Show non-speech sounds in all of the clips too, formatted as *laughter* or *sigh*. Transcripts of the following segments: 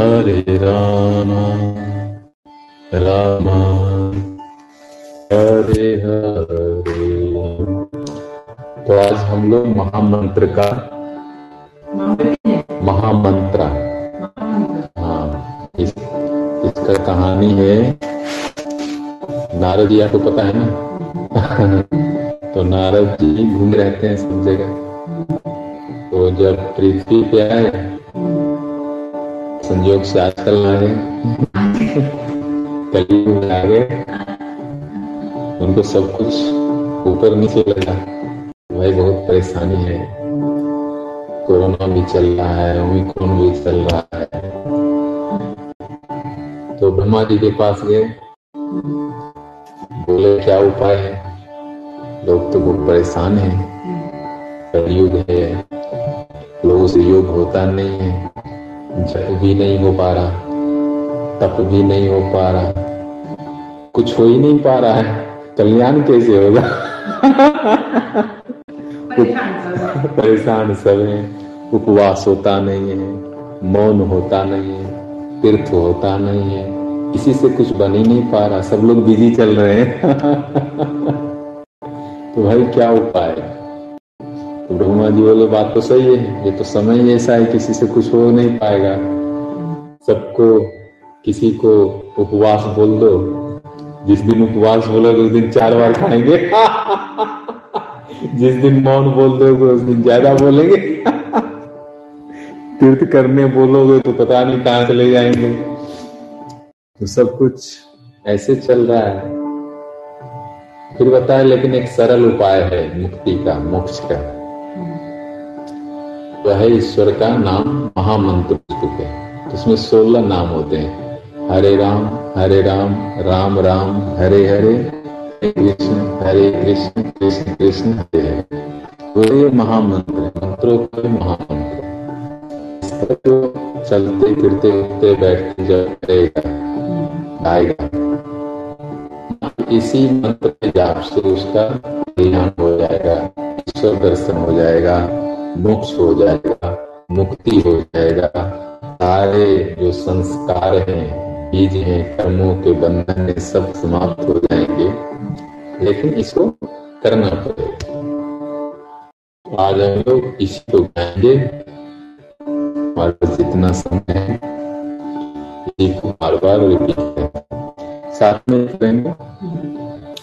हरे राम राम। हरे हरे तो आज हम लोग महामंत्र का महामंत्र। हाँ इस, इसका कहानी है। नारद जी को पता है ना? *laughs* तो नारद जी घूम रहते हैं सब जगह। तो जब पृथ्वी पे आए संयोग से आजकल आ गए कलयुग आ गए उनको सब कुछ ऊपर नीचे लगा। भाई बहुत परेशानी है। कोरोना भी चल रहा है, ओमिक्रॉन भी चल रहा है। तो ब्रह्मा जी के पास गए। बोले, क्या उपाय है? लोग तो बहुत परेशान हैं। कलयुग है। लोगों से योग होता नहीं है। जप भी नहीं हो पा रहा तप भी नहीं हो पा रहा। कुछ हो ही नहीं पा रहा है। कल्याण कैसे होगा? परेशान सब है। *laughs* उपवास होता नहीं है मौन होता नहीं है तीर्थ होता नहीं है। किसी से कुछ बन ही नहीं पा रहा। सब लोग बिज़ी चल रहे हैं। *laughs* तो भाई क्या उपाय? तो ब्रह्मा जी बोले बात तो सही है, ये तो समय ही ऐसा है, किसी से कुछ हो नहीं पाएगा। सबको, किसी को उपवास बोल दो। जिस दिन उपवास बोलोगे, उस दिन चार बार खाएँगे। *laughs* जिस दिन मौन बोल दोगे उस दिन ज़्यादा बोलेंगे। *laughs* तीर्थ करने बोलोगे तो पता नहीं कहाँ चले जाएँगे। तो सब कुछ ऐसे चल रहा है। फिर बताया लेकिन एक सरल उपाय है मुक्ति का, मोक्ष का। वह ईश्वर का नाम महामंत्र पुस्तक है। तो उसमें सोलह नाम होते हैं। हरे राम हरे राम राम राम, हरे हरे, कृष्ण हरे कृष्ण कृष्ण कृष्ण, हरे हरे। तो ये महामंत्र मंत्रों का महामंत्र। तो चलते फिरते उठते बैठते जब करेगा इसी मंत्र के जाप से उसका कल्याण हो जाएगा, ईश्वर दर्शन हो जाएगा। मोक्ष हो जाएगा, मुक्ति हो जाएगा। सारे जो संस्कार हैं, बीज हैं, कर्मों के बंधन में सब समाप्त हो जाएँगे। लेकिन इसको करना पड़ेगा। आज हम लोग इसी को गाएँगे। और जितना समय है। इसी को बार बार रिपीट साथ में करेंगे।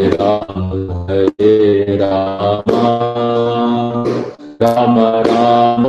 हरे राम हरे राम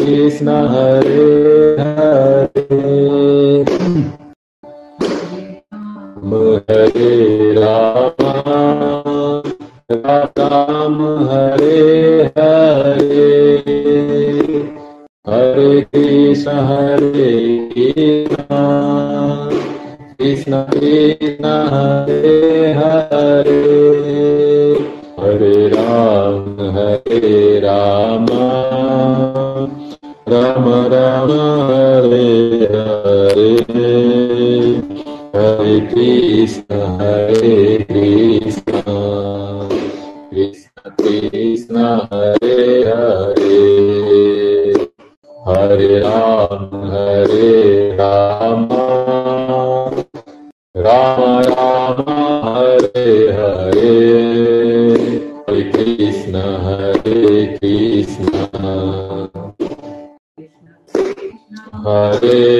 कृष्ण हरे। Hare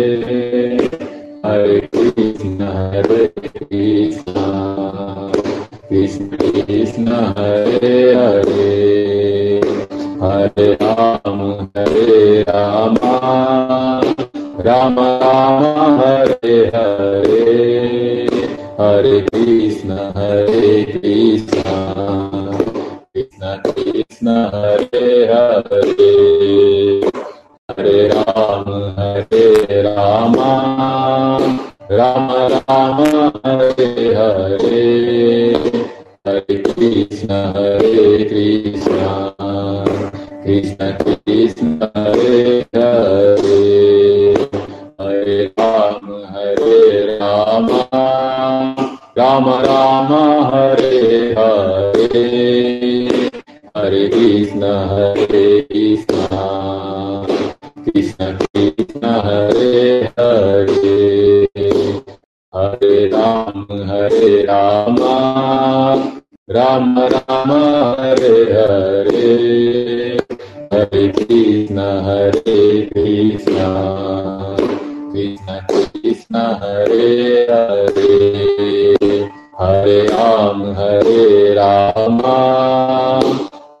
Krishna Hare Hare Hare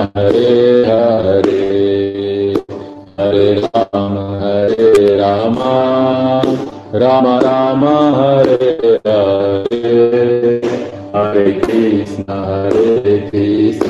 Hare Hare Hare Ram Hare Rama Rama Rama Hare Hare Hare Krishna Hare Krishna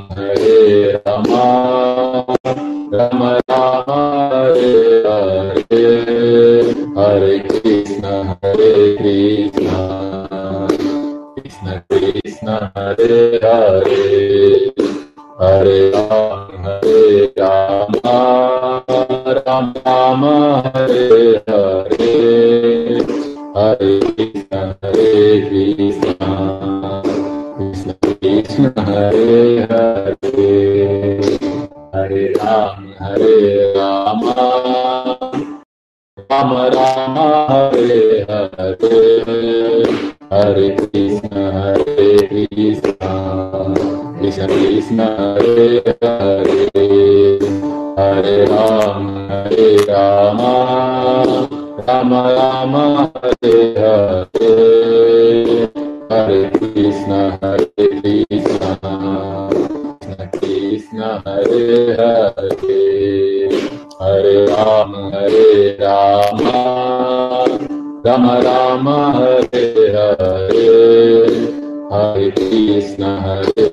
Hare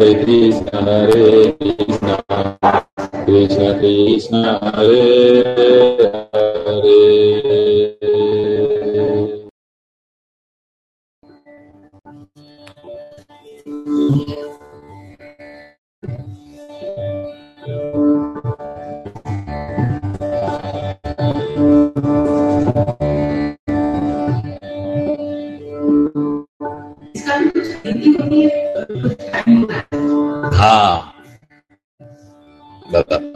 Hare Krishna हरे कृष्ण कृष्ण कृष्ण हरे हरे हाँ। बता